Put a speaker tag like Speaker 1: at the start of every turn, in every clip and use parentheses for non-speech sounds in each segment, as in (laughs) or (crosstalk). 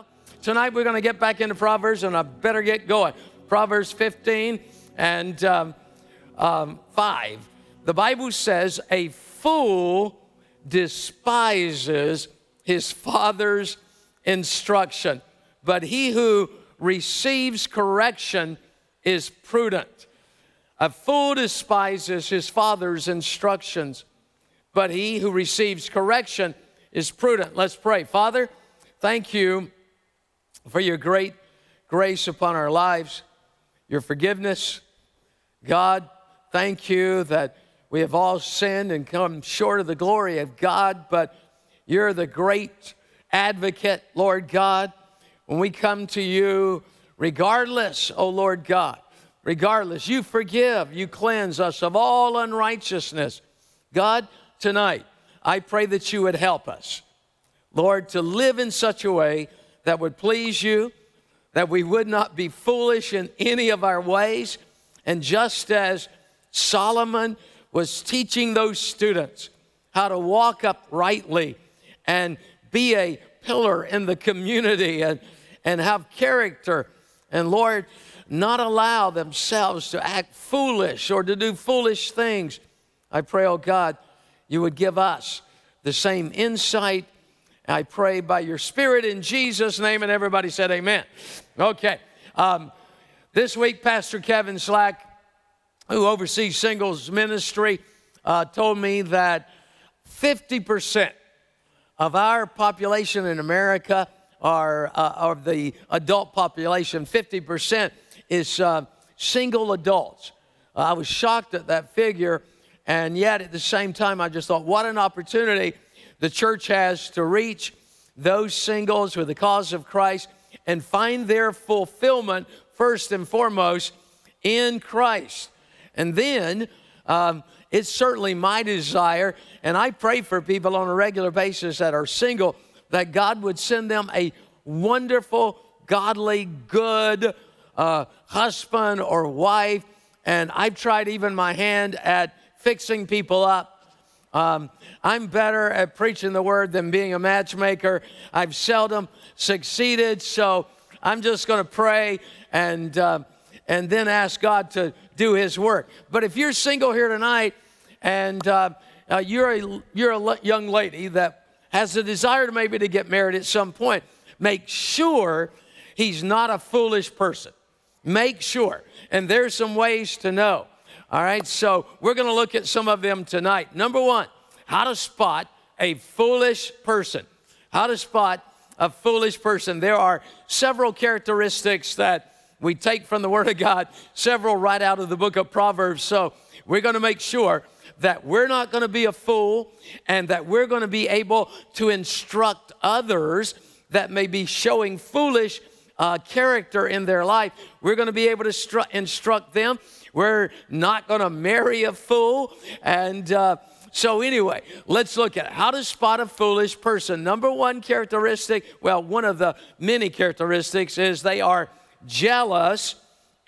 Speaker 1: Well, tonight we're going to get back into Proverbs, and I better get going. Proverbs 15 and um, um, 5. The Bible says, A fool despises his father's instruction, but he who receives correction is prudent. A fool despises his father's instructions, but he who receives correction is prudent. Let's pray. Father, thank you for your great grace upon our lives, your forgiveness. God, thank you that we have all sinned and come short of the glory of God, but you're the great advocate, Lord God. When we come to you, regardless, oh Lord God, regardless, you forgive, you cleanse us of all unrighteousness. God, tonight, I pray that you would help us, Lord, to live in such a way that would please you, that we would not be foolish in any of our ways. And just as Solomon was teaching those students how to walk uprightly and be a pillar in the community and, and have character, and Lord, not allow themselves to act foolish or to do foolish things. I pray, oh God, you would give us the same insight I pray by your Spirit in Jesus' name. And everybody said, Amen. Okay. Um, this week, Pastor Kevin Slack, who oversees singles ministry, uh, told me that 50% of our population in America are, uh, of the adult population, 50% is uh, single adults. I was shocked at that figure, and yet at the same time, I just thought, what an opportunity the church has to reach those singles with the cause of Christ and find their fulfillment first and foremost in Christ. And then um, it's certainly my desire, and I pray for people on a regular basis that are single, that God would send them a wonderful, godly, good uh, husband or wife. And I've tried even my hand at fixing people up um, I'm better at preaching the word than being a matchmaker. I've seldom succeeded, so I'm just going to pray and uh, and then ask God to do His work. But if you're single here tonight and uh, uh, you're a you're a young lady that has a desire to maybe to get married at some point, make sure he's not a foolish person. Make sure, and there's some ways to know. All right, so we're going to look at some of them tonight. Number one, how to spot a foolish person. How to spot a foolish person. There are several characteristics that we take from the Word of God, several right out of the book of Proverbs. So we're going to make sure that we're not going to be a fool and that we're going to be able to instruct others that may be showing foolish uh, character in their life. We're going to be able to stru- instruct them we're not going to marry a fool. And uh, so, anyway, let's look at how to spot a foolish person. Number one characteristic, well, one of the many characteristics is they are jealous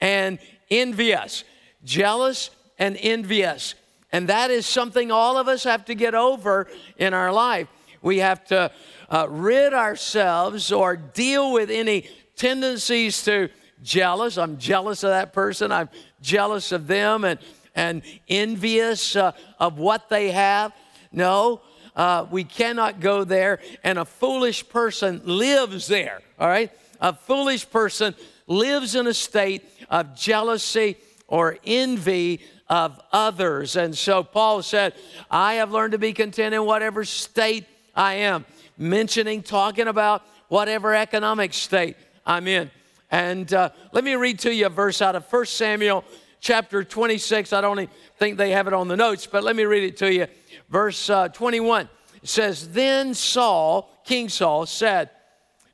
Speaker 1: and envious. Jealous and envious. And that is something all of us have to get over in our life. We have to uh, rid ourselves or deal with any tendencies to jealous. I'm jealous of that person. I'm jealous of them and, and envious uh, of what they have. No, uh, we cannot go there. And a foolish person lives there, all right? A foolish person lives in a state of jealousy or envy of others. And so Paul said, I have learned to be content in whatever state I am, mentioning, talking about whatever economic state I'm in. And uh, let me read to you a verse out of 1 Samuel chapter 26. I don't think they have it on the notes, but let me read it to you. Verse uh, 21 it says, Then Saul, King Saul, said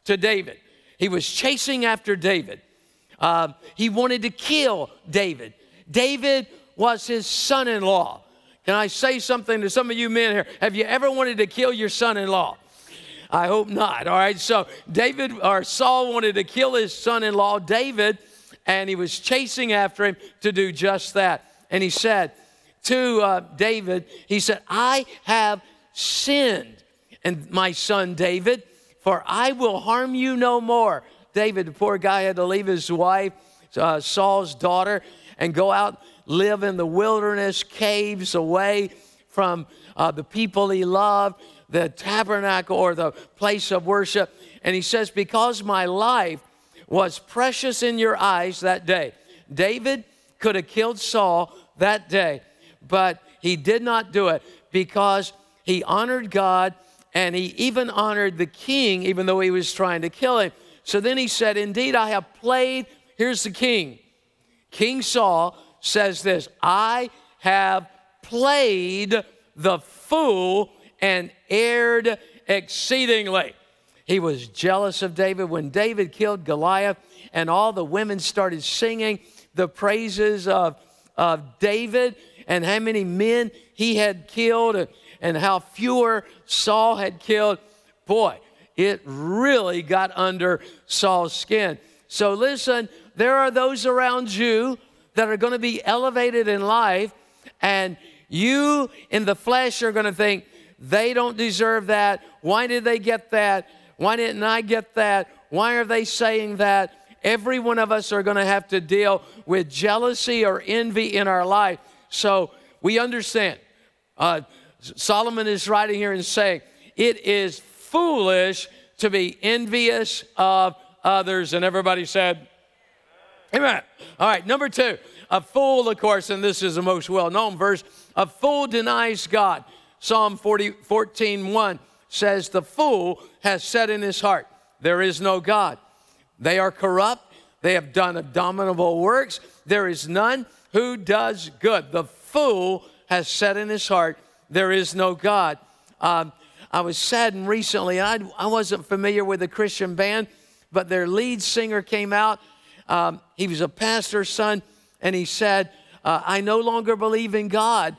Speaker 1: to David, he was chasing after David. Uh, he wanted to kill David. David was his son in law. Can I say something to some of you men here? Have you ever wanted to kill your son in law? I hope not. All right. So David or Saul wanted to kill his son-in-law David, and he was chasing after him to do just that. And he said to uh, David, he said, "I have sinned, and my son David." for I will harm you no more. David, the poor guy, had to leave his wife, uh, Saul's daughter, and go out, live in the wilderness, caves away from uh, the people he loved, the tabernacle or the place of worship. And he says, Because my life was precious in your eyes that day. David could have killed Saul that day, but he did not do it because he honored God and he even honored the king, even though he was trying to kill him. So then he said, Indeed, I have played. Here's the king. King Saul says this I have played the fool and erred exceedingly. He was jealous of David. When David killed Goliath and all the women started singing the praises of, of David and how many men he had killed and, how fewer Saul had killed, boy, it really got under Saul's skin. So listen, there are those around you that are going to be elevated in life, and you in the flesh are going to think, they don't deserve that. Why did they get that? Why didn't I get that? Why are they saying that? Every one of us are going to have to deal with jealousy or envy in our life. So we understand. Uh, Solomon is writing here and saying, It is foolish to be envious of others. And everybody said, Amen. All right, number two, a fool, of course, and this is the most well known verse, a fool denies God. Psalm 40, 14, 1 says, The fool has said in his heart, There is no God. They are corrupt. They have done abominable works. There is none who does good. The fool has said in his heart, There is no God. Um, I was saddened recently. I, I wasn't familiar with the Christian band, but their lead singer came out. Um, he was a pastor's son, and he said, uh, I no longer believe in God.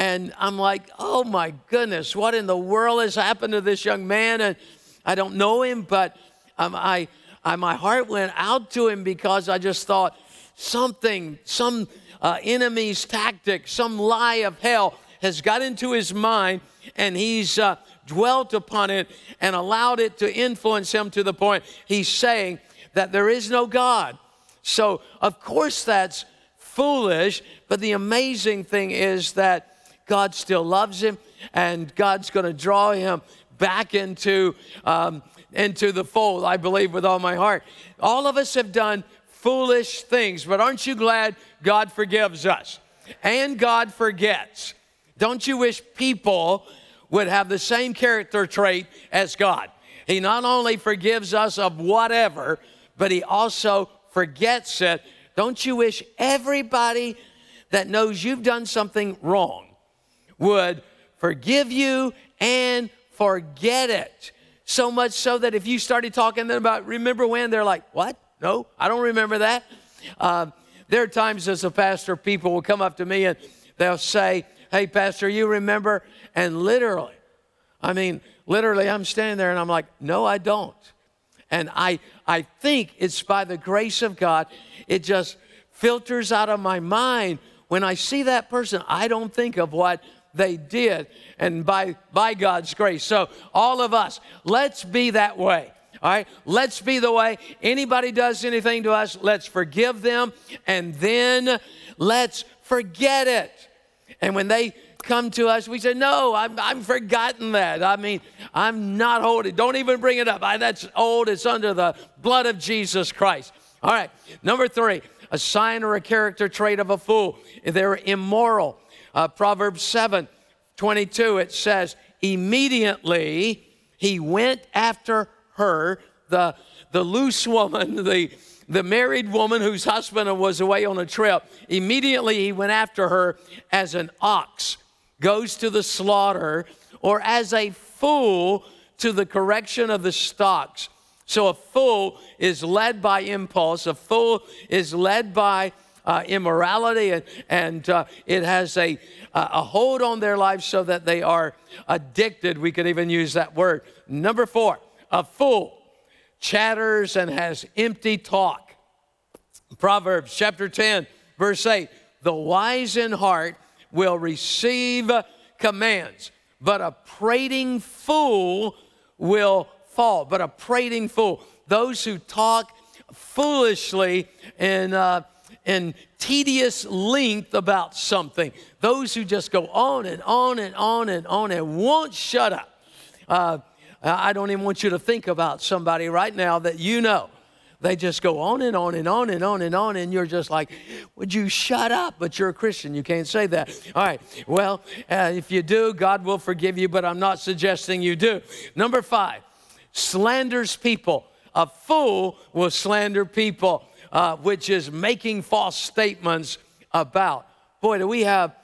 Speaker 1: And I'm like, oh my goodness, what in the world has happened to this young man? And I don't know him, but um, I, I, my heart went out to him because I just thought something, some uh, enemy's tactic, some lie of hell has got into his mind and he's uh, dwelt upon it and allowed it to influence him to the point he's saying that there is no God. So, of course, that's foolish, but the amazing thing is that God still loves him, and God's going to draw him back into, um, into the fold, I believe with all my heart. All of us have done foolish things, but aren't you glad God forgives us? And God forgets. Don't you wish people would have the same character trait as God? He not only forgives us of whatever, but He also forgets it. Don't you wish everybody that knows you've done something wrong would forgive you and forget it. So much so that if you started talking to them about remember when, they're like, What? No, I don't remember that. Um, there are times as a pastor, people will come up to me and they'll say, Hey, Pastor, you remember? And literally, I mean, literally, I'm standing there and I'm like, No, I don't. And I, I think it's by the grace of God, it just filters out of my mind. When I see that person, I don't think of what they did, and by, by God's grace. So, all of us, let's be that way. All right, let's be the way. Anybody does anything to us, let's forgive them and then let's forget it. And when they come to us, we say, No, I'm, I'm forgotten that. I mean, I'm not holding. Don't even bring it up. I, that's old. It's under the blood of Jesus Christ. All right, number three, a sign or a character trait of a fool. They're immoral. Uh, Proverbs 7 22, it says, Immediately he went after her, the, the loose woman, (laughs) the, the married woman whose husband was away on a trip. Immediately he went after her as an ox goes to the slaughter, or as a fool to the correction of the stocks. So a fool is led by impulse, a fool is led by uh, immorality, and, and uh, it has a, a hold on their lives so that they are addicted. We could even use that word. Number four, a fool chatters and has empty talk. Proverbs chapter 10, verse 8 The wise in heart will receive commands, but a prating fool will fall, but a prating fool. Those who talk foolishly and uh, in tedious length about something. Those who just go on and on and on and on and won't shut up. Uh, I don't even want you to think about somebody right now that you know. They just go on and on and on and on and on, and you're just like, Would you shut up? But you're a Christian. You can't say that. All right. Well, uh, if you do, God will forgive you, but I'm not suggesting you do. Number five, slanders people. A fool will slander people, uh, which is making false statements about. Boy, do we have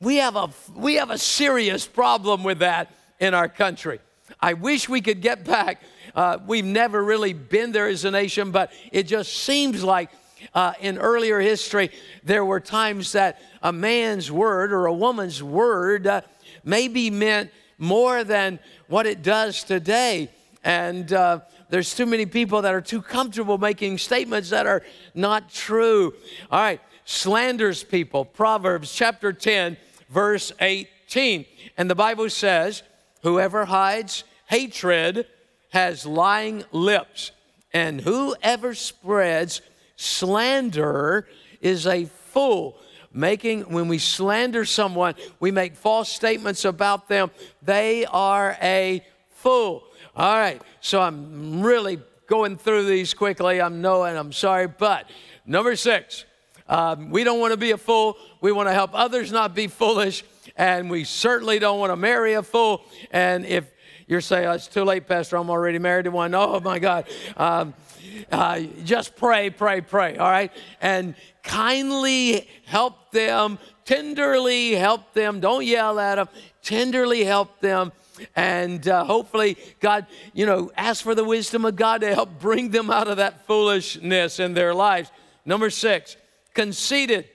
Speaker 1: we have a we have a serious problem with that in our country. I wish we could get back. Uh, we've never really been there as a nation, but it just seems like uh, in earlier history there were times that a man's word or a woman's word uh, maybe meant more than what it does today. And uh, there's too many people that are too comfortable making statements that are not true. All right, slanders people. Proverbs chapter 10, verse 18. And the Bible says, Whoever hides hatred has lying lips, and whoever spreads slander is a fool. Making, when we slander someone, we make false statements about them, they are a fool. All right, so I'm really going through these quickly. I'm knowing, I'm sorry, but number six, um, we don't want to be a fool. We want to help others not be foolish and we certainly don't want to marry a fool. And if you're saying, oh, it's too late, Pastor, I'm already married to one. Oh, my God. Um, uh, just pray, pray, pray, all right? And kindly help them, tenderly help them. Don't yell at them, tenderly help them. And uh, hopefully, God, you know, ask for the wisdom of God to help bring them out of that foolishness in their lives. Number six, conceited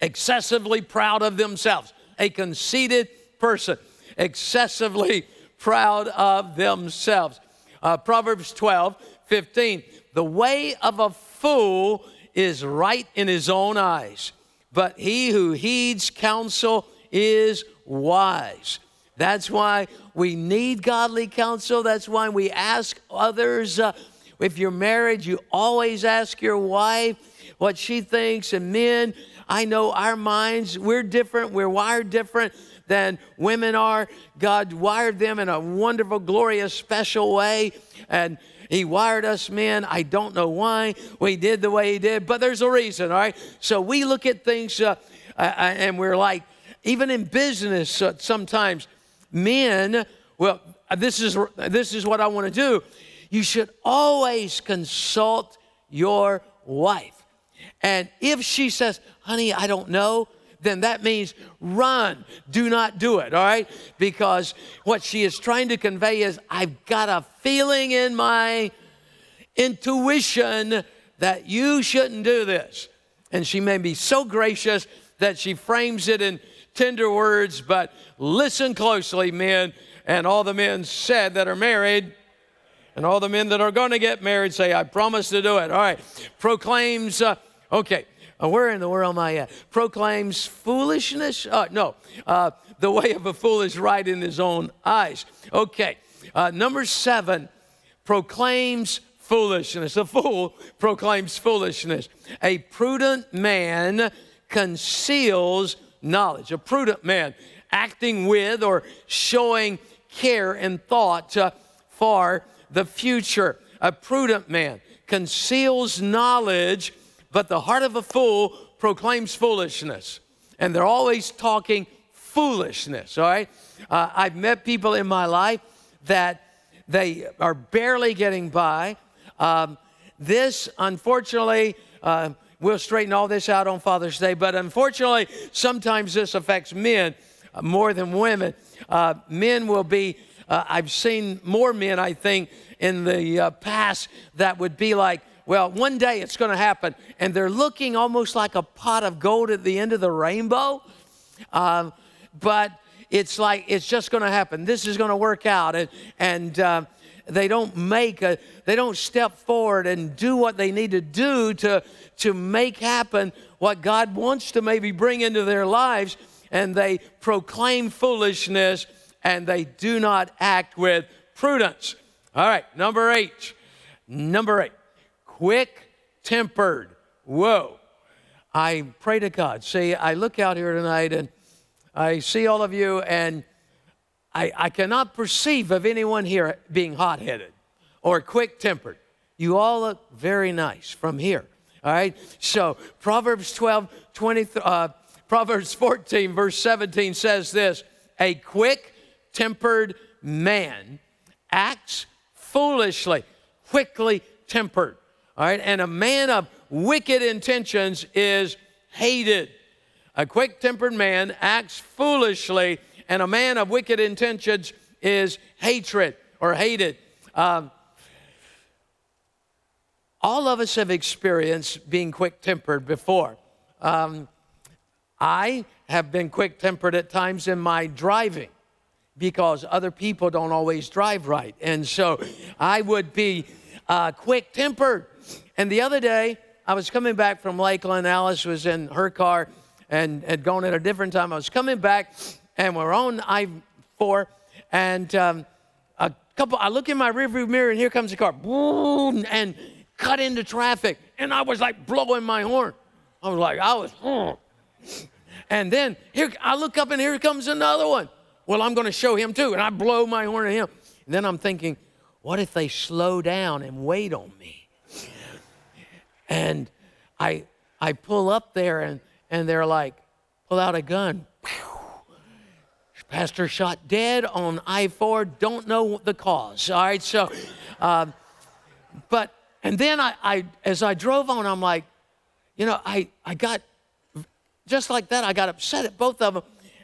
Speaker 1: excessively proud of themselves. A conceited person, excessively proud of themselves. Uh, Proverbs 12, 15. The way of a fool is right in his own eyes, but he who heeds counsel is wise. That's why we need godly counsel. That's why we ask others. Uh, if you're married, you always ask your wife what she thinks. And men, I know our minds, we're different, we're wired different than women are. God wired them in a wonderful, glorious, special way. And he wired us men. I don't know why we did the way He did, but there's a reason, all right? So we look at things uh, uh, and we're like, even in business, uh, sometimes men, well, this is, this is what I want to do. You should always consult your wife. And if she says, honey, I don't know, then that means run. Do not do it, all right? Because what she is trying to convey is, I've got a feeling in my intuition that you shouldn't do this. And she may be so gracious that she frames it in tender words, but listen closely, men. And all the men said that are married, and all the men that are going to get married say, I promise to do it. All right. Proclaims. Uh, Okay, uh, where in the world am I at? Proclaims foolishness? Uh, no, uh, the way of a fool is right in his own eyes. Okay, uh, number seven, proclaims foolishness. A fool proclaims foolishness. A prudent man conceals knowledge. A prudent man acting with or showing care and thought uh, for the future. A prudent man conceals knowledge but the heart of a fool proclaims foolishness. And they're always talking foolishness, all right? Uh, I've met people in my life that they are barely getting by. Um, this, unfortunately, uh, we'll straighten all this out on Father's Day, but unfortunately, sometimes this affects men more than women. Uh, men will be, uh, I've seen more men, I think, in the uh, past that would be like, well, one day it's going to happen. And they're looking almost like a pot of gold at the end of the rainbow. Um, but it's like it's just going to happen. This is going to work out. And, and uh, they don't make a, they don't step forward and do what they need to do to, to make happen what God wants to maybe bring into their lives. And they proclaim foolishness and they do not act with prudence. All right, number eight. Number eight, quick tempered. Whoa. I pray to God. See, I look out here tonight and I see all of you, and I, I cannot perceive of anyone here being hot headed or quick tempered. You all look very nice from here. All right. So Proverbs 12, 20, uh, Proverbs 14, verse 17 says this A quick tempered man acts foolishly, quickly tempered. All right. And a man of wicked intentions is hated. A quick tempered man acts foolishly, and a man of wicked intentions is hatred or hated. Um, all of us have experienced being quick tempered before. Um, I have been quick tempered at times in my driving because other people don't always drive right. And so I would be uh, quick tempered. And the other day, I was coming back from Lakeland. Alice was in her car and had gone at a different time. I was coming back, and we're on I 4, and um, a couple, I look in my rearview mirror, and here comes a car, boom, and cut into traffic. And I was like blowing my horn. I was like, I was, oh. and then here I look up, and here comes another one. Well, I'm going to show him too, and I blow my horn at him. And then I'm thinking, what if they slow down and wait on me? And I, I pull up there and, and they're like, pull out a gun. Pastor shot dead on I 4, don't know the cause. All right, so, uh, but, and then I, I, as I drove on, I'm like, you know, I, I got, just like that, I got upset at both of them,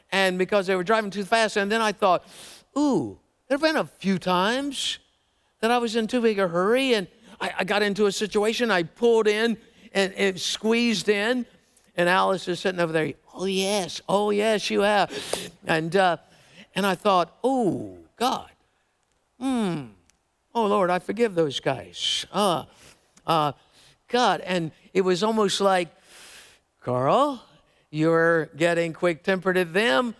Speaker 1: and because they were driving too fast. And then I thought, ooh, there have been a few times that I was in too big a hurry, and I, I got into a situation, I pulled in and it squeezed in, and Alice is sitting over there. Oh, yes, oh, yes, you have. And, uh, and I thought, oh, God, hmm, oh, Lord, I forgive those guys. Uh, uh, God, and it was almost like, Carl, you're getting quick tempered at them.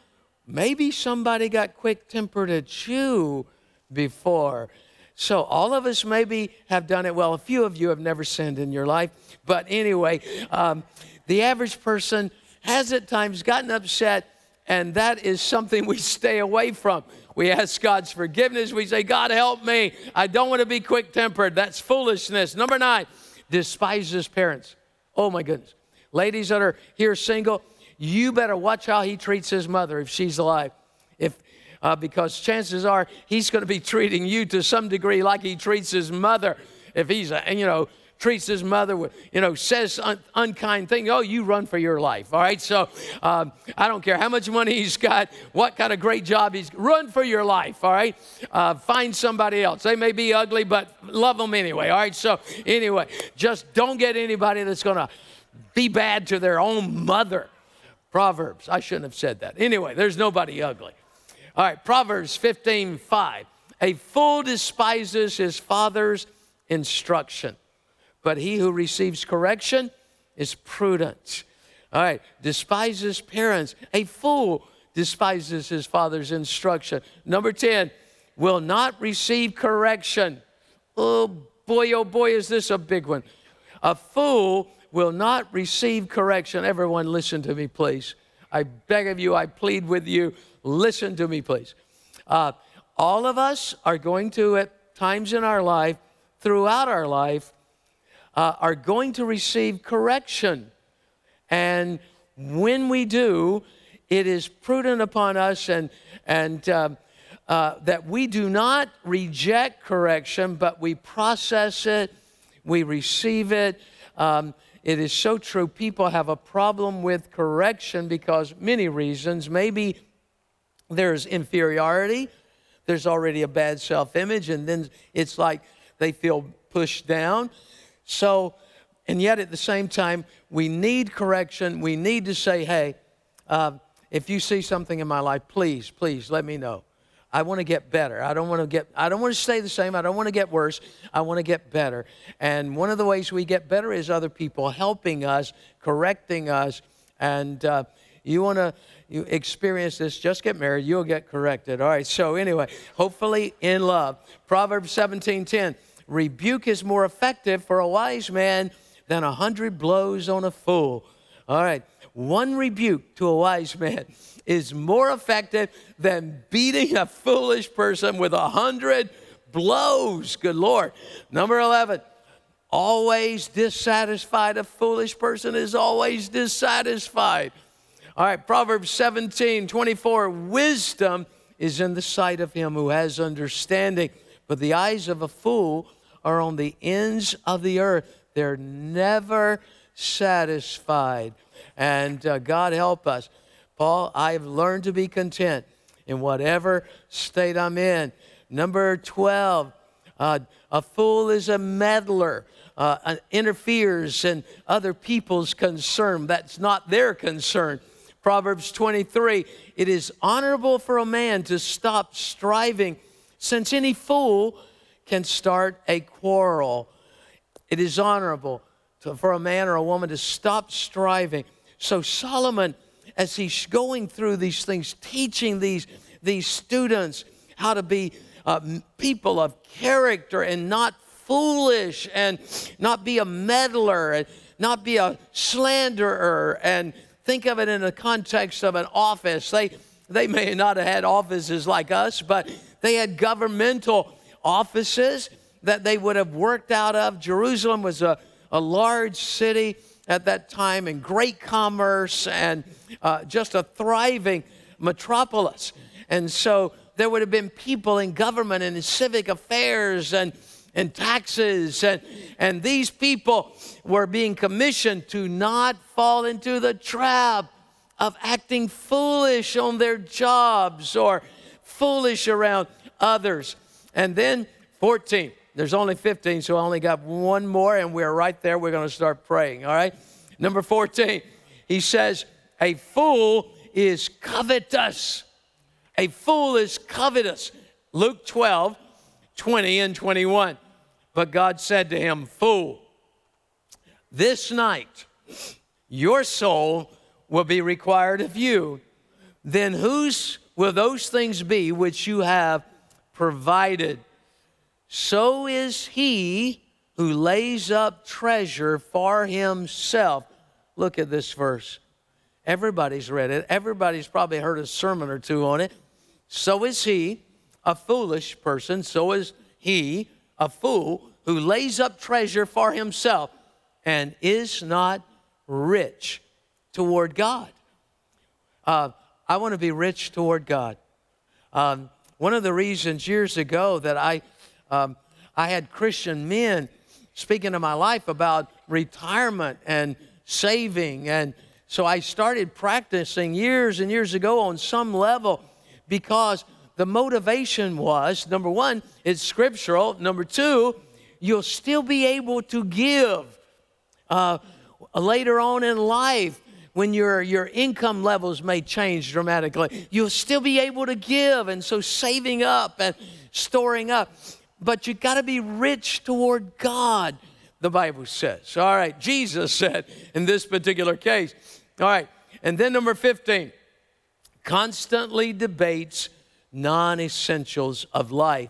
Speaker 1: Maybe somebody got quick tempered at you before. So, all of us maybe have done it well. A few of you have never sinned in your life. But anyway, um, the average person has at times gotten upset, and that is something we stay away from. We ask God's forgiveness. We say, God, help me. I don't want to be quick tempered. That's foolishness. Number nine, despises parents. Oh, my goodness. Ladies that are here single, you better watch how he treats his mother if she's alive. If uh, because chances are he's going to be treating you to some degree like he treats his mother. If he's, a, you know, treats his mother with, you know, says un- unkind things, oh, you run for your life. All right. So um, I don't care how much money he's got, what kind of great job he's, run for your life. All right. Uh, find somebody else. They may be ugly, but love them anyway. All right. So anyway, just don't get anybody that's going to be bad to their own mother. Proverbs. I shouldn't have said that. Anyway, there's nobody ugly. All right, Proverbs 15 5. A fool despises his father's instruction, but he who receives correction is prudent. All right, despises parents. A fool despises his father's instruction. Number 10, will not receive correction. Oh boy, oh boy, is this a big one. A fool will not receive correction. Everyone, listen to me, please. I beg of you, I plead with you, listen to me, please. Uh, all of us are going to, at times in our life, throughout our life, uh, are going to receive correction. And when we do, it is prudent upon us and, and uh, uh, that we do not reject correction, but we process it, we receive it. Um, it is so true. People have a problem with correction because many reasons. Maybe there's inferiority, there's already a bad self image, and then it's like they feel pushed down. So, and yet at the same time, we need correction. We need to say, hey, uh, if you see something in my life, please, please let me know. I want to get better. I don't want to get I don't want to stay the same. I don't want to get worse. I want to get better. And one of the ways we get better is other people helping us, correcting us, and uh, You want to you experience this, just get married, you'll get corrected. All right, so anyway, hopefully in love. Proverbs 17 10. Rebuke is more effective for a wise man than a hundred blows on a fool. All right, one rebuke to a wise man (laughs) is more effective than beating a foolish person with a hundred blows. Good Lord. Number 11, always dissatisfied. A foolish person is always dissatisfied. All right, Proverbs 17 24, wisdom is in the sight of him who has understanding, but the eyes of a fool are on the ends of the earth. They're never satisfied. And uh, God help us. Paul, I've learned to be content in whatever state I'm in. Number 12, uh, a fool is a meddler, uh, interferes in other people's concern. That's not their concern. Proverbs 23 It is honorable for a man to stop striving, since any fool can start a quarrel. It is honorable to, for a man or a woman to stop striving. So, Solomon, as he's going through these things, teaching these, these students how to be uh, people of character and not foolish and not be a meddler and not be a slanderer and think of it in the context of an office. They, they may not have had offices like us, but they had governmental offices that they would have worked out of. Jerusalem was a, a large city at that time and great commerce and uh, just a thriving metropolis. And so there would have been people in government and in civic affairs and, and taxes. And, and these people were being commissioned to not fall into the trap of acting foolish on their jobs or foolish around others. And then 14. There's only 15, so I only got one more, and we're right there. We're going to start praying, all right? Number 14, he says, A fool is covetous. A fool is covetous. Luke 12, 20 and 21. But God said to him, Fool, this night your soul will be required of you. Then whose will those things be which you have provided? So is he who lays up treasure for himself. Look at this verse. Everybody's read it. Everybody's probably heard a sermon or two on it. So is he, a foolish person, so is he, a fool, who lays up treasure for himself and is not rich toward God. Uh, I want to be rich toward God. Um, one of the reasons years ago that I um, I had Christian men speaking to my life about retirement and saving. And so I started practicing years and years ago on some level because the motivation was number one, it's scriptural. Number two, you'll still be able to give uh, later on in life when your, your income levels may change dramatically. You'll still be able to give. And so saving up and storing up but you got to be rich toward God, the Bible says. All right, Jesus said in this particular case. All right, and then number 15, constantly debates non essentials of life.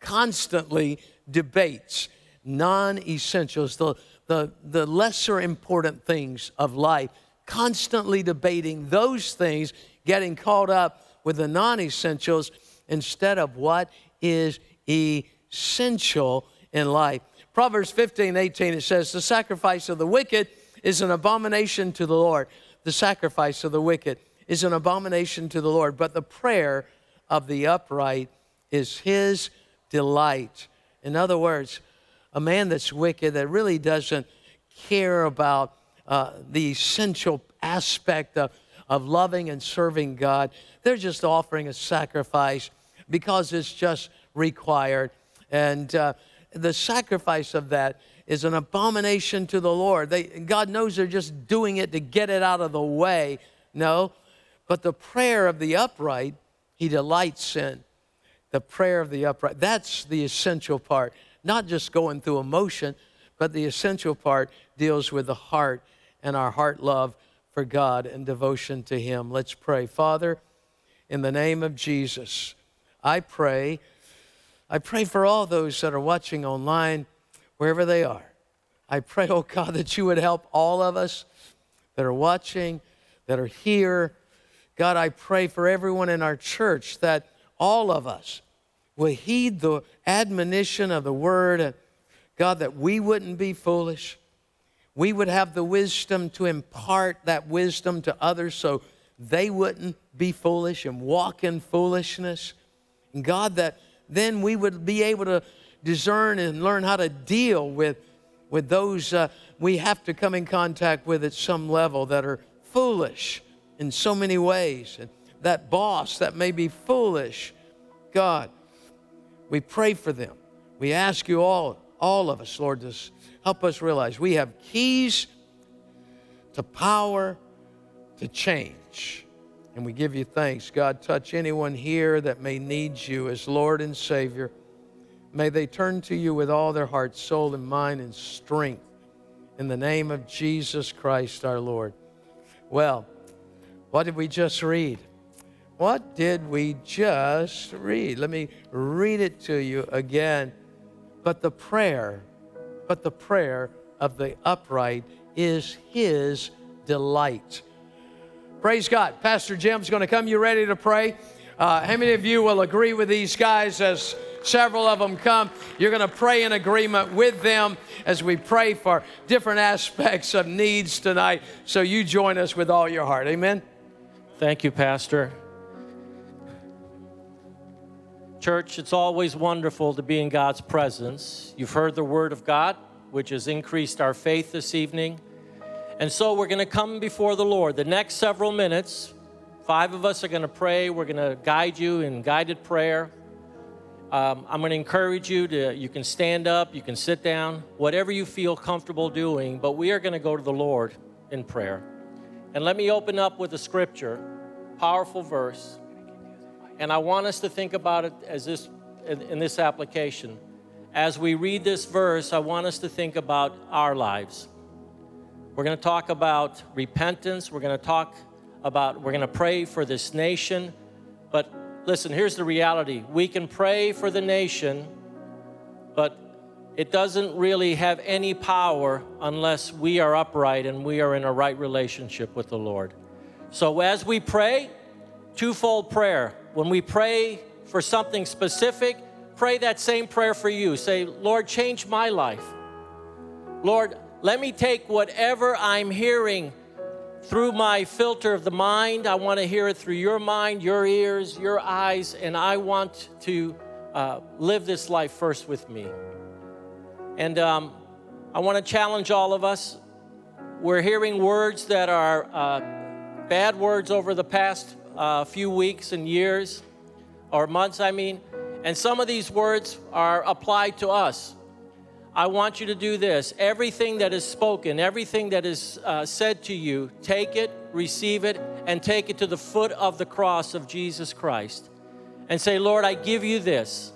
Speaker 1: Constantly debates non essentials, the, the, the lesser important things of life. Constantly debating those things, getting caught up with the non essentials instead of what is essential in life. Proverbs 15, 18, it says, The sacrifice of the wicked is an abomination to the Lord. The sacrifice of the wicked is an abomination to the Lord, but the prayer of the upright is his delight. In other words, a man that's wicked, that really doesn't care about uh, the essential aspect of, of loving and serving God, they're just offering a sacrifice because it's just required. And uh, the sacrifice of that is an abomination to the Lord. They, God knows they're just doing it to get it out of the way. No, but the prayer of the upright, He delights in. The prayer of the upright. That's the essential part. Not just going through emotion, but the essential part deals with the heart and our heart love for God and devotion to Him. Let's pray. Father, in the name of Jesus, I pray. I pray for all those that are watching online, wherever they are. I pray, oh God, that you would help all of us that are watching, that are here. God, I pray for everyone in our church that all of us will heed the admonition of the word. God, that we wouldn't be foolish. We would have the wisdom to impart that wisdom to others so they wouldn't be foolish and walk in foolishness. And God, that then we would be able to discern and learn how to deal with, with those uh, we have to come in contact with at some level that are foolish in so many ways. And that boss that may be foolish, God, we pray for them. We ask you all, all of us, Lord, to help us realize we have keys to power to change. And we give you thanks. God, touch anyone here that may need you as Lord and Savior. May they turn to you with all their heart, soul, and mind and strength in the name of Jesus Christ our Lord. Well, what did we just read? What did we just read? Let me read it to you again. But the prayer, but the prayer of the upright is his delight. Praise God. Pastor Jim's going to come. You ready to pray? Uh, how many of you will agree with these guys as several of them come? You're going to pray in agreement with them as we pray for different aspects of needs tonight. So you join us with all your heart. Amen.
Speaker 2: Thank you, Pastor. Church, it's always wonderful to be in God's presence. You've heard the word of God, which has increased our faith this evening. And so we're going to come before the Lord. The next several minutes, five of us are going to pray. We're going to guide you in guided prayer. Um, I'm going to encourage you to, you can stand up, you can sit down, whatever you feel comfortable doing, but we are going to go to the Lord in prayer. And let me open up with a scripture, powerful verse. And I want us to think about it as this in, this application. As we read this verse, I want us to think about our lives. We're going to talk about repentance. We're going to talk about, we're going to pray for this nation. But listen, here's the reality we can pray for the nation, it doesn't really have any power unless we are upright and we are in a right relationship with the Lord. So as we pray, twofold prayer. When we pray for something specific, pray that same prayer for you. Say, Lord, change my life. Lord, let me take whatever I'm hearing through my filter of the mind. I want to hear it through your mind, your ears, your eyes, and I want to uh, live this life first with me. And um, I want to challenge all of us. We're hearing words that are uh, bad words over the past uh, few weeks and years, or months, I mean, and some of these words are applied to us. I want you to do this. Everything that is spoken, everything that is uh, said to you, take it, receive it, and take it to the foot of the cross of Jesus Christ. And say, Lord, I give you this.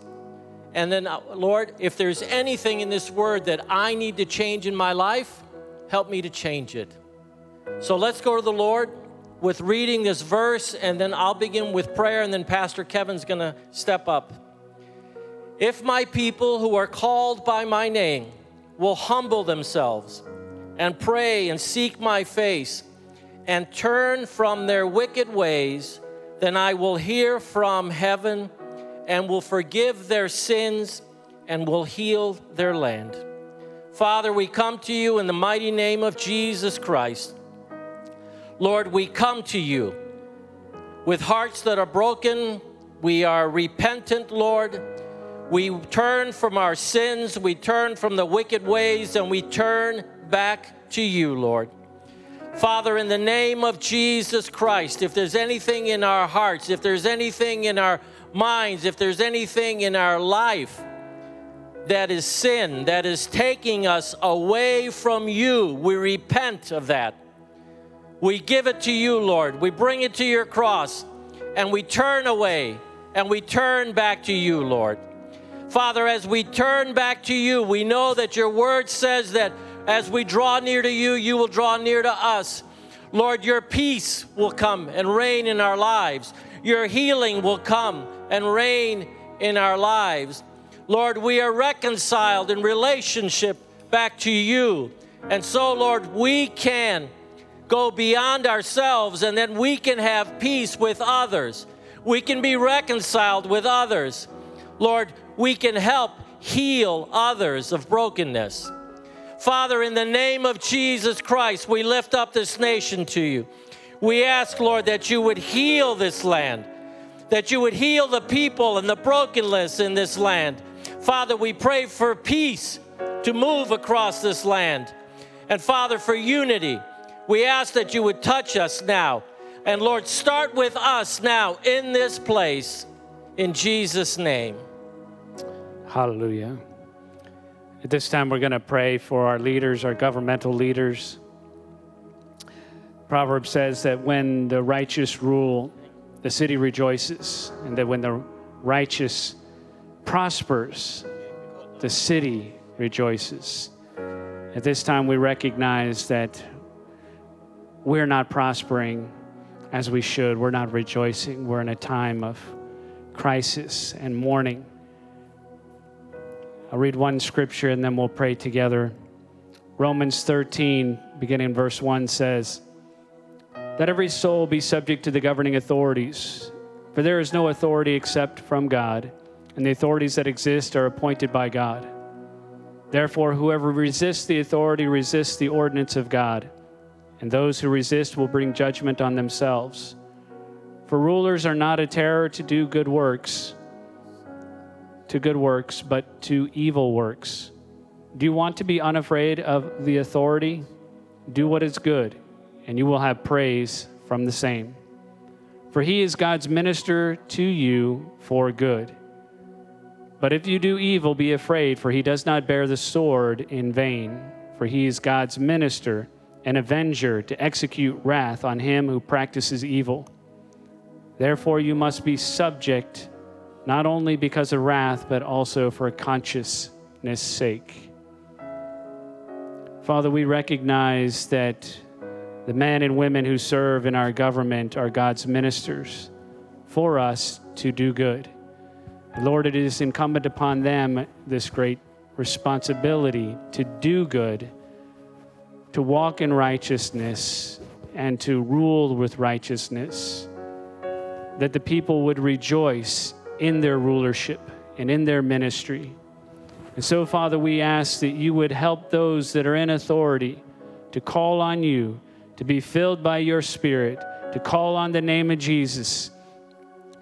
Speaker 2: And then, uh, Lord, if there's anything in this word that I need to change in my life, help me to change it. So let's go to the Lord with reading this verse, and then I'll begin with prayer, and then Pastor Kevin's going to step up. If my people who are called by my name will humble themselves and pray and seek my face and turn from their wicked ways, then I will hear from heaven and will forgive their sins and will heal their land. Father, we come to you in the mighty name of Jesus Christ. Lord, we come to you with hearts that are broken. We are repentant, Lord. We turn from our sins, we turn from the wicked ways, and we turn back to you, Lord. Father, in the name of Jesus Christ, if there's anything in our hearts, if there's anything in our minds, if there's anything in our life that is sin, that is taking us away from you, we repent of that. We give it to you, Lord. We bring it to your cross and we turn away and we turn back to you, Lord. Father, as we turn back to you, we know that your word says that as we draw near to you, you will draw near to us. Lord, your peace will come and reign in our lives. Your healing will come and reign in our lives. Lord, we are reconciled in relationship back to you. And so, Lord, we can go beyond ourselves and then we can have peace with others. We can be reconciled with others. Lord, we can help heal others of brokenness. Father, in the name of Jesus Christ, we lift up this nation to you. We ask, Lord, that you would heal this land, that you would heal the people and the brokenness in this land. Father, we pray for peace to move across this land. And Father, for unity, we ask that you would touch us now. And Lord, start with us now in this place. In Jesus' name.
Speaker 3: Hallelujah. At this time, we're going to pray for our leaders, our governmental leaders. Proverb says that when the righteous rule, the city rejoices, and that when the righteous prospers, the city rejoices. At this time, we recognize that we're not prospering as we should. We're not rejoicing. We're in a time of crisis and mourning. I'll read one scripture and then we'll pray together. Romans 13, beginning verse 1, says, Let every soul be subject to the governing authorities, for there is no authority except from God, and the authorities that exist are appointed by God. Therefore, whoever resists the authority resists the ordinance of God, and those who resist will bring judgment on themselves. For rulers are not a terror to do good works to good works, but to evil works. Do you want to be unafraid of the authority? Do what is good, and you will have praise from the same. For he is God's minister to you for good. But if you do evil, be afraid, for he does not bear the sword in vain, for he is God's minister, an avenger to execute wrath on him who practices evil. Therefore, you must be subject not only because of wrath, but also for consciousness' sake. Father, we recognize that the men and women who serve in our government are God's ministers for us to do good. Lord, it is incumbent upon them this great responsibility to do good, to walk in righteousness, and to rule with righteousness, that the people would rejoice in their rulership and in their ministry. And so, Father, we ask that you would help those that are in authority to call on you, to be filled by your Spirit, to call on the name of Jesus,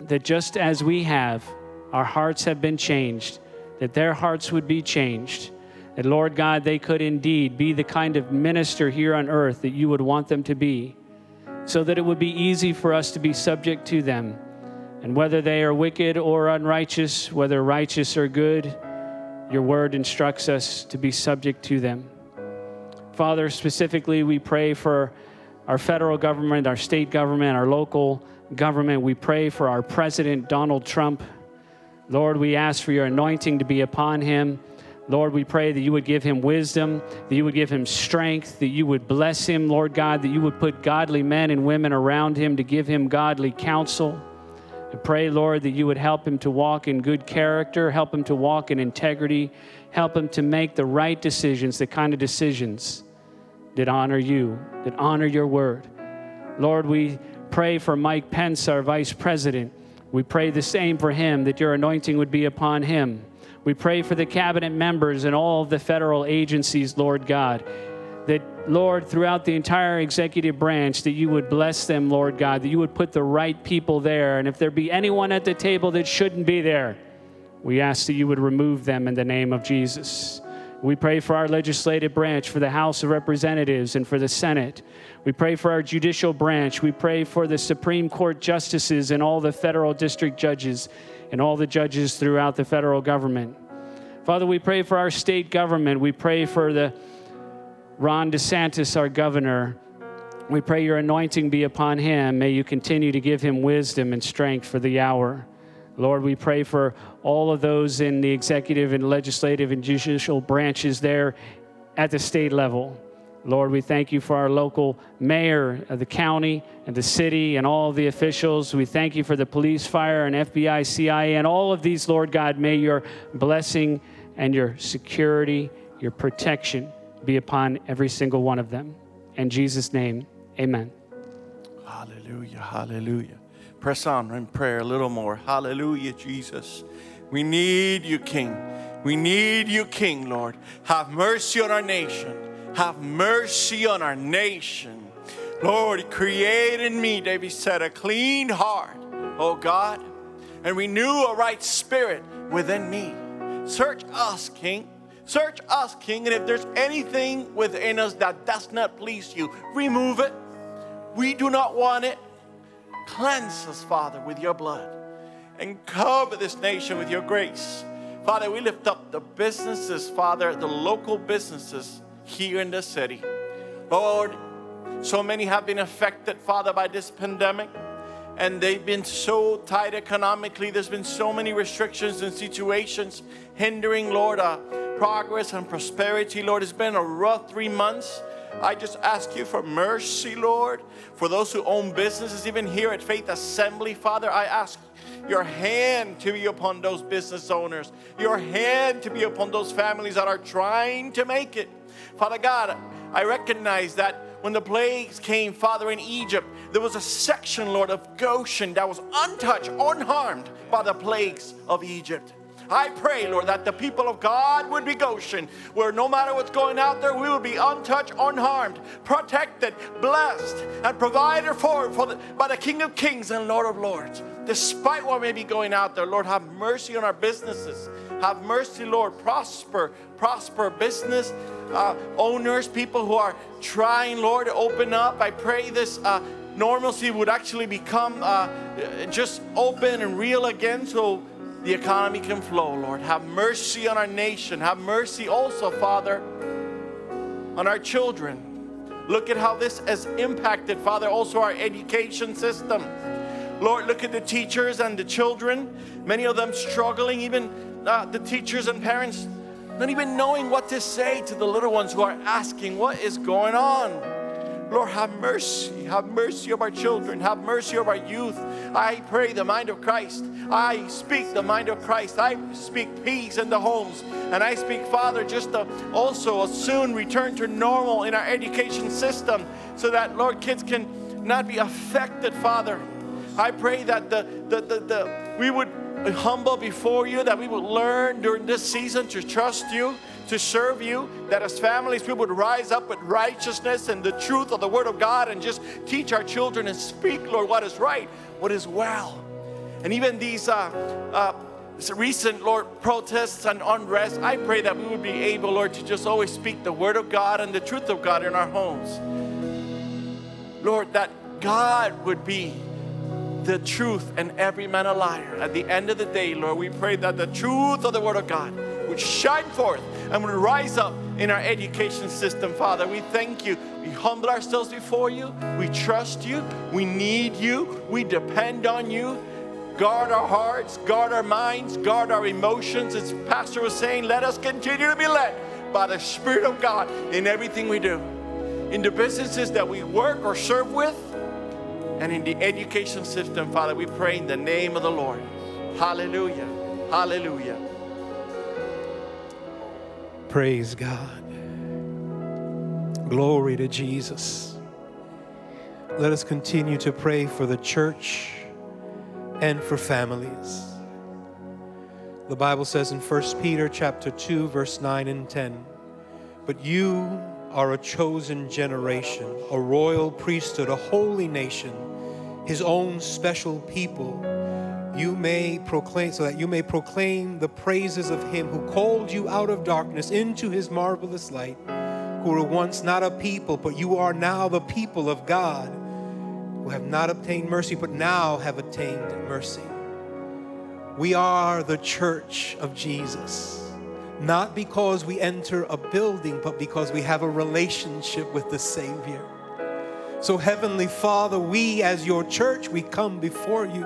Speaker 3: that just as we have, our hearts have been changed, that their hearts would be changed. That, Lord God, they could indeed be the kind of minister here on earth that you would want them to be, so that it would be easy for us to be subject to them and whether they are wicked or unrighteous, whether righteous or good, your word instructs us to be subject to them. Father, specifically, we pray for our federal government, our state government, our local government. We pray for our president, Donald Trump. Lord, we ask for your anointing to be upon him. Lord, we pray that you would give him wisdom, that you would give him strength, that you would bless him, Lord God, that you would put godly men and women around him to give him godly counsel. I pray, Lord, that you would help him to walk in good character, help him to walk in integrity, help him to make the right decisions, the kind of decisions that honor you, that honor your word. Lord, we pray for Mike Pence, our vice president. We pray the same for him, that your anointing would be upon him. We pray for the cabinet members and all of the federal agencies, Lord God that, Lord, throughout the entire executive branch, that you would bless them, Lord God, that you would put the right people there. And if there be anyone at the table that shouldn't be there, we ask that you would remove them in the name of Jesus. We pray for our legislative branch, for the House of Representatives, and for the Senate. We pray for our judicial branch. We pray for the Supreme Court justices and all the federal district judges and all the judges throughout the federal government. Father, we pray for our state government. We pray for the Ron DeSantis, our governor. We pray your anointing be upon him. May you continue to give him wisdom and strength for the hour. Lord, we pray for all of those in the executive and legislative and judicial branches there at the state level. Lord, we thank you for our local mayor of the county and the city and all the officials. We thank you for the police, fire, and FBI, CIA, and all of these, Lord God. May your blessing and your security, your protection be upon every single one of them. In Jesus' name, amen.
Speaker 4: Hallelujah, hallelujah. Press on in prayer a little more. Hallelujah, Jesus. We need you, King. We need you, King, Lord. Have mercy on our nation. Have mercy on our nation. Lord, create in me, David said, a clean heart, oh God, and renew a right spirit within me. Search us, King. Search us, King, and if there's anything within us that does not please you, remove it. We do not want it. Cleanse us, Father, with your blood and cover this nation with your grace. Father, we lift up the businesses, Father, the local businesses here in the city. Lord, so many have been affected, Father, by this pandemic, and they've been so tight economically. There's been so many restrictions and situations hindering, Lord, uh, progress and prosperity. Lord, it's been a rough three months. I just ask you for mercy, Lord, for those who own businesses, even here at Faith Assembly, Father. I ask your hand to be upon those business owners, your hand to be upon those families that are trying to make it. Father God, I recognize that when the plagues came, Father, in Egypt, there was a section, Lord, of Goshen that was untouched, unharmed by the plagues of Egypt. I pray, Lord, that the people of God would be Goshen, where no matter what's going out there, we will be untouched, unharmed, protected, blessed, and provided for, for the, by the King of Kings and Lord of Lords. Despite what may be going out there, Lord, have mercy on our businesses. Have mercy, Lord. Prosper, prosper business uh, owners, people who are trying, Lord, to open up. I pray this. Uh, normalcy would actually become uh, just open and real again so the economy can flow, Lord. Have mercy on our nation. Have mercy also, Father, on our children. Look at how this has impacted, Father, also our education system. Lord, look at the teachers and the children, many of them struggling, even uh, the teachers and parents not even knowing what to say to the little ones who are asking, What is going on? Lord, have mercy. Have mercy of our children. Have mercy of our youth. I pray the mind of Christ. I speak the mind of Christ. I speak peace in the homes. And I speak, Father, just a, also a soon return to normal in our education system so that, Lord, kids can not be affected, Father. I pray that the, the, the, the we would humble before you, that we would learn during this season to trust you, to serve you, that as families we would rise up with righteousness and the truth of the Word of God and just teach our children and speak, Lord, what is right, what is well. And even these uh, uh, recent, Lord, protests and unrest, I pray that we would be able, Lord, to just always speak the Word of God and the truth of God in our homes. Lord, that God would be the truth and every man a liar. At the end of the day, Lord, we pray that the truth of the Word of God would shine forth and would rise up in our education system, Father. We thank you. We humble ourselves before you. We trust you. We need you. We depend on you. Guard our hearts, guard our minds, guard our emotions. As Pastor was saying, let us continue to be led by the Spirit of God in everything we do. In the businesses that we work or serve with, and in the education system, Father, we pray in the name of the Lord. Hallelujah. Hallelujah.
Speaker 5: Praise God. Glory to Jesus. Let us continue to pray for the church and for families. The Bible says in 1 Peter chapter 2 verse 9 and 10, "But you are a chosen generation, a royal priesthood, a holy nation, his own special people. You may proclaim, so that you may proclaim the praises of him who called you out of darkness into his marvelous light, who were once not a people, but you are now the people of God, who have not obtained mercy, but now have attained mercy. We are the church of Jesus not because we enter a building, but because we have a relationship with the Savior. So, Heavenly Father, we as your church, we come before you.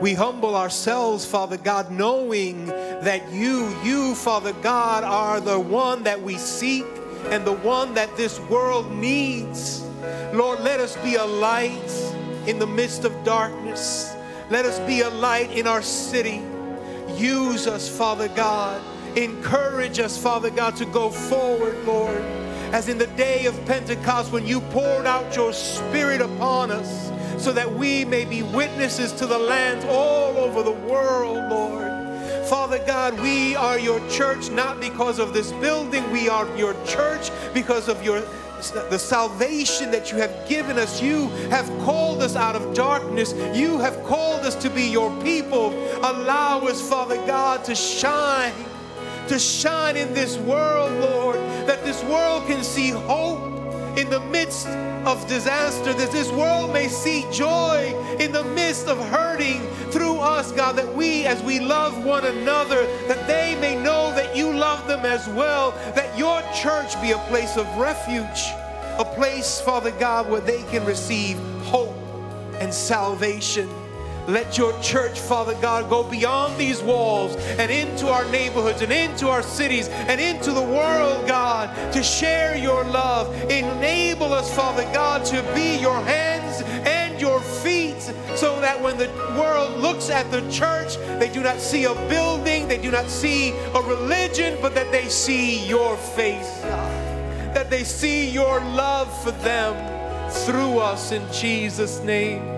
Speaker 5: We humble ourselves, Father God, knowing that you, you, Father God, are the one that we seek and the one that this world needs. Lord, let us be a light in the midst of darkness. Let us be a light in our city. Use us, Father God. Encourage us, Father God, to go forward, Lord. As in the day of Pentecost, when you poured out your Spirit upon us, so that we may be witnesses to the lands all over the world, Lord. Father God, we are your church not because of this building, we are your church because of your the salvation that you have given us. You have called us out of darkness. You have called us to be your people. Allow us, Father God, to shine, to shine in this world, Lord, that this world can see hope in the midst of disaster, that this world may see joy in the midst of hurting through us, God, that we, as we love one another, that they may know that you love them as well, that your church be a place of refuge, a place, Father God, where they can receive hope and salvation. Let your church, Father God, go beyond these walls and into our neighborhoods and into our cities and into the world, God, to share your love. Enable us, Father God, to be your hands and your feet so that when the world looks at the church, they do not see a building, they do not see a religion, but that they see your face, God. That they see your love for them through us in Jesus' name.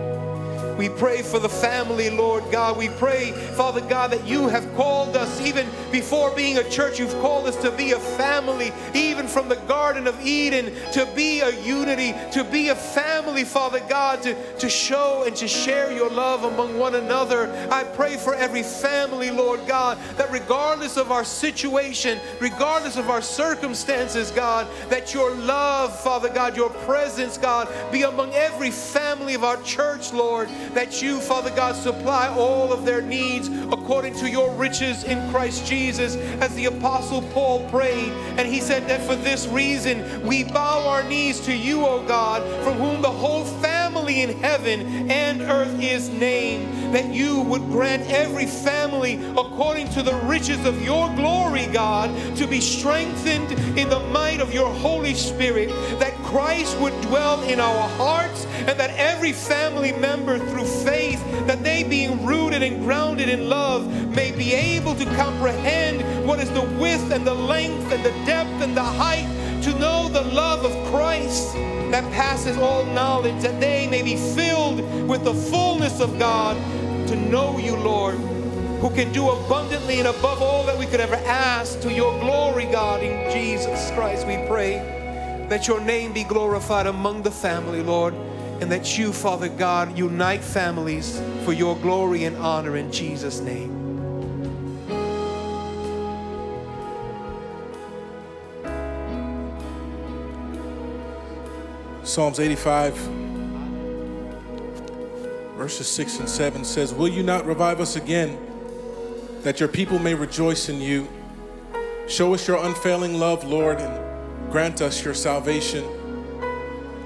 Speaker 5: We pray for the family, Lord God. We pray, Father God, that you have called us, even before being a church, you've called us to be a family, even from the Garden of Eden, to be a unity, to be a family, Father God, to, to show and to share your love among one another. I pray for every family, Lord God, that regardless of our situation, regardless of our circumstances, God, that your love, Father God, your presence, God, be among every family of our church, Lord that you, Father God, supply all of their needs according to your riches in Christ Jesus, as the Apostle Paul prayed. And he said that for this reason we bow our knees to you, O God, from whom the whole family in heaven and earth is named, that you would grant every family according to the riches of your glory, God, to be strengthened in the might of your Holy Spirit, that Christ would dwell in our hearts, and that every family member through faith, that they being rooted and grounded in love may be able to comprehend what is the width and the length and the depth and the height, to know the love of Christ that passes all knowledge, that they may be filled with the fullness of God, to know you, Lord, who can do abundantly and above all that we could ever ask to your glory, God, in Jesus Christ, we pray. That your name be glorified among the family, Lord and that you, Father God, unite families for your glory and honor in Jesus' name.
Speaker 6: Psalms 85, verses 6 and 7 says, Will you not revive us again, that your people may rejoice in you? Show us your unfailing love, Lord, and grant us your salvation.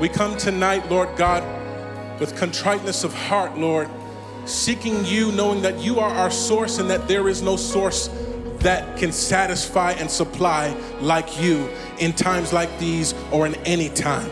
Speaker 6: we come tonight, Lord God, with contriteness of heart, Lord, seeking you, knowing that you are our source and that there is no source that can satisfy and supply like you in times like these or in any time.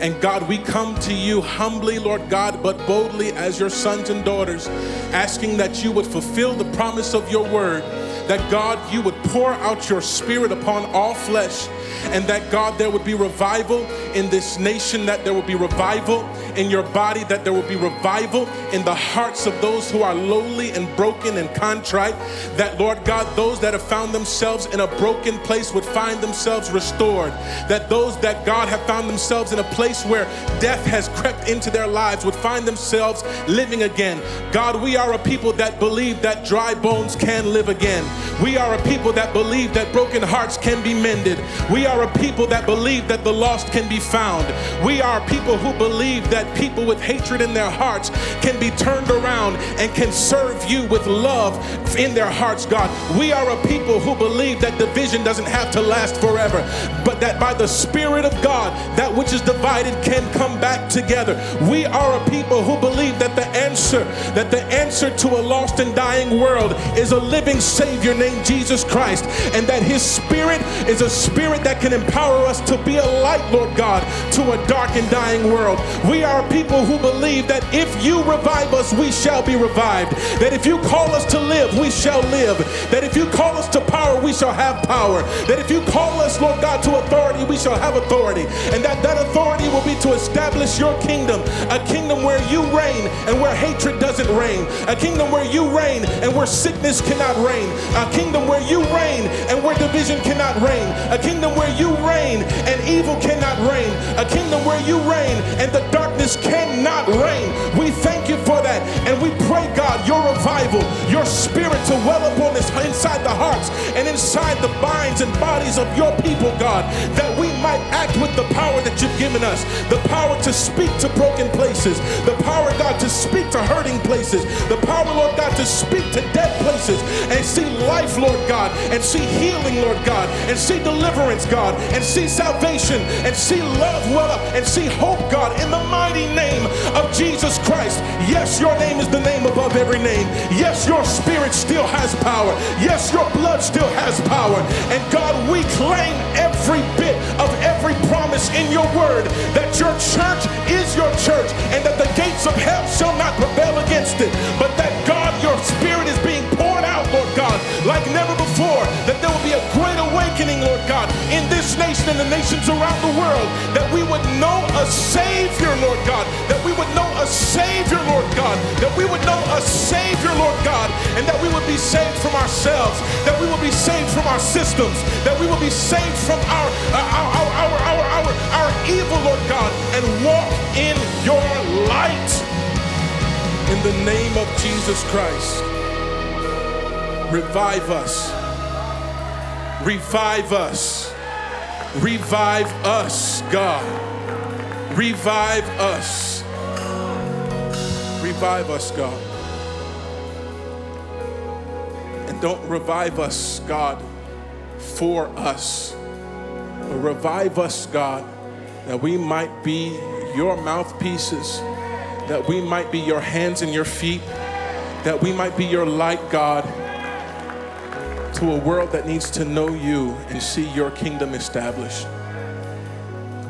Speaker 6: And God, we come to you humbly, Lord God, but boldly as your sons and daughters, asking that you would fulfill the promise of your word, that God, you would pour out your spirit upon all flesh and that God, there would be revival in this nation, that there would be revival in your body, that there will be revival in the hearts of those who are lowly and broken and contrite, that Lord God, those that have found themselves in a broken place would find themselves restored, that those that God have found themselves in a place where death has crept into their lives would find themselves living again. God, we are a people that believe that dry bones can live again. We are a people that believe that broken hearts can be mended. We are a people that believe that the lost can be found. We are people who believe that people with hatred in their hearts can be turned around and can serve you with love in their hearts, God. We are a people who believe that division doesn't have to last forever, but that by the Spirit of God, that which is divided can come back together. We are a people who believe that the answer, that the answer to a lost and dying world is a living Savior named Jesus Christ, and that His Spirit is a spirit that can empower us to be a light, Lord God, to a dark and dying world. We are people who believe that if you revive us, we shall be revived. That if you call us to live, we shall live. That if you call us to power, we shall have power. That if you call us, Lord God, to authority, we shall have authority. And that that authority will be to establish your kingdom, a kingdom where you reign and where hatred doesn't reign, a kingdom where you reign and where sickness cannot reign, a kingdom where you reign and where division cannot reign, a kingdom where you reign and evil cannot reign, a kingdom where you reign and the darkness cannot reign. We thank you for that and we pray, God, your revival, your spirit to well upon this inside the hearts and inside the minds and bodies of your people, God, that we might act with the power that you've given us, the power to speak to broken places, the power, God, to speak to hurting places, the power, Lord God, to speak to dead places and see life, Lord God, and see healing, Lord God, and see deliverance, God, and see salvation, and see love well up, and see hope, God, in the mighty name of Jesus Christ. Yes, your name is the name above every name. Yes, your spirit still has power. Yes, your blood still has power. And God, we claim every bit of every promise in your word that your church is your church and that the gates of hell shall not prevail against it. But that God, your spirit is being poured out, Lord God, like never before. That there will be a great awakening, Lord in this nation and the nations around the world. That we would know a Savior, Lord God. That we would know a Savior, Lord God. That we would know a Savior, Lord God. And that we would be saved from ourselves. That we will be saved from our systems. That we will be saved from our, uh, our, our, our, our, our evil, Lord God. And walk in your light. In the name of Jesus Christ. Revive us. Revive us. Revive us, God. Revive us. Revive us, God. And don't revive us, God, for us. But revive us, God, that we might be your mouthpieces, that we might be your hands and your feet, that we might be your light, God, to a world that needs to know you and see your kingdom established.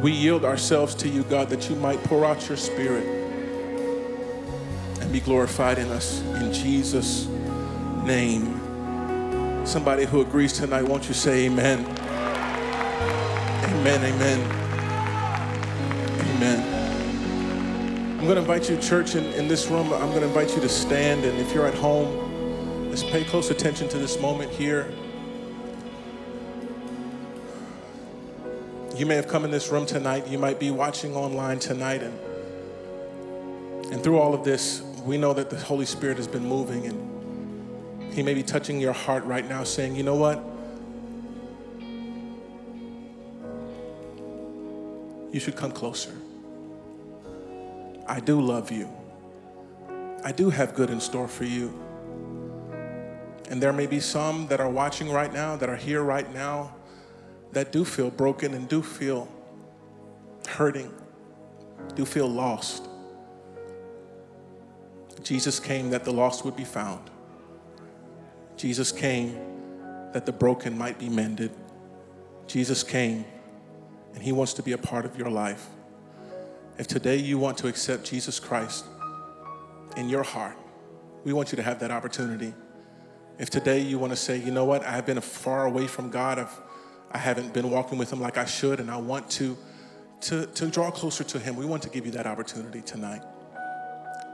Speaker 6: We yield ourselves to you, God, that you might pour out your spirit and be glorified in us. In Jesus' name. Somebody who agrees tonight, won't you say amen? Amen, amen. Amen. I'm going to invite you, church, in, in this room. I'm going to invite you to stand. And if you're at home, let's pay close attention to this moment here. You may have come in this room tonight. You might be watching online tonight. And, and through all of this, we know that the Holy Spirit has been moving. And He may be touching your heart right now, saying, you know what? You should come closer. I do love you. I do have good in store for you. And there may be some that are watching right now, that are here right now, that do feel broken and do feel hurting, do feel lost. Jesus came that the lost would be found. Jesus came that the broken might be mended. Jesus came and he wants to be a part of your life. If today you want to accept Jesus Christ in your heart, we want you to have that opportunity. If today you want to say, you know what, I've been far away from God, I've, I haven't been walking with Him like I should, and I want to, to, to draw closer to Him, we want to give you that opportunity tonight.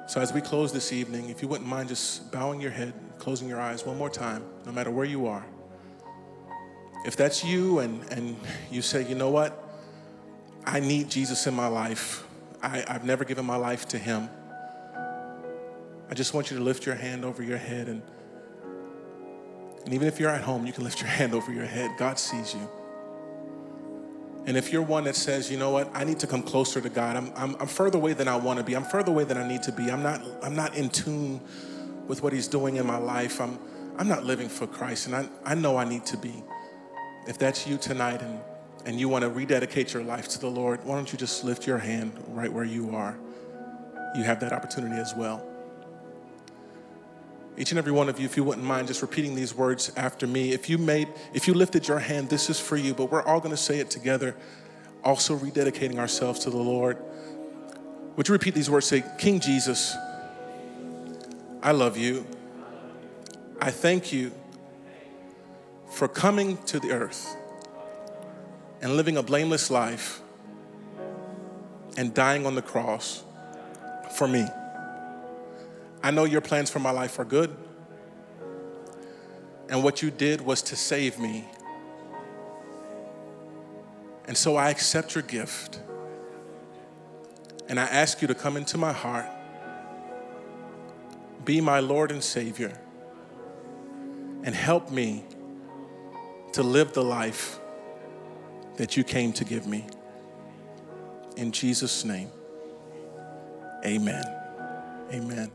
Speaker 6: So as we close this evening, if you wouldn't mind just bowing your head, closing your eyes one more time, no matter where you are. If that's you and, and you say, you know what, I need Jesus in my life. I, I've never given my life to Him. I just want you to lift your hand over your head and And even if you're at home, you can lift your hand over your head. God sees you. And if you're one that says, you know what, I need to come closer to God, I'm, I'm, I'm further away than I want to be, I'm further away than I need to be, I'm not, I'm not in tune with what He's doing in my life, I'm, I'm not living for Christ, and I, I know I need to be. If that's you tonight and, and you want to rededicate your life to the Lord, why don't you just lift your hand right where you are? You have that opportunity as well. Each and every one of you, if you wouldn't mind just repeating these words after me. If you made, if you lifted your hand, this is for you, but we're all gonna say it together, also rededicating ourselves to the Lord. Would you repeat these words? Say, King Jesus, I love you. I thank you for coming to the earth and living a blameless life and dying on the cross for me. I know your plans for my life are good. And what you did was to save me. And so I accept your gift. And I ask you to come into my heart, be my Lord and Savior, and help me to live the life that you came to give me. In Jesus' name, amen. Amen.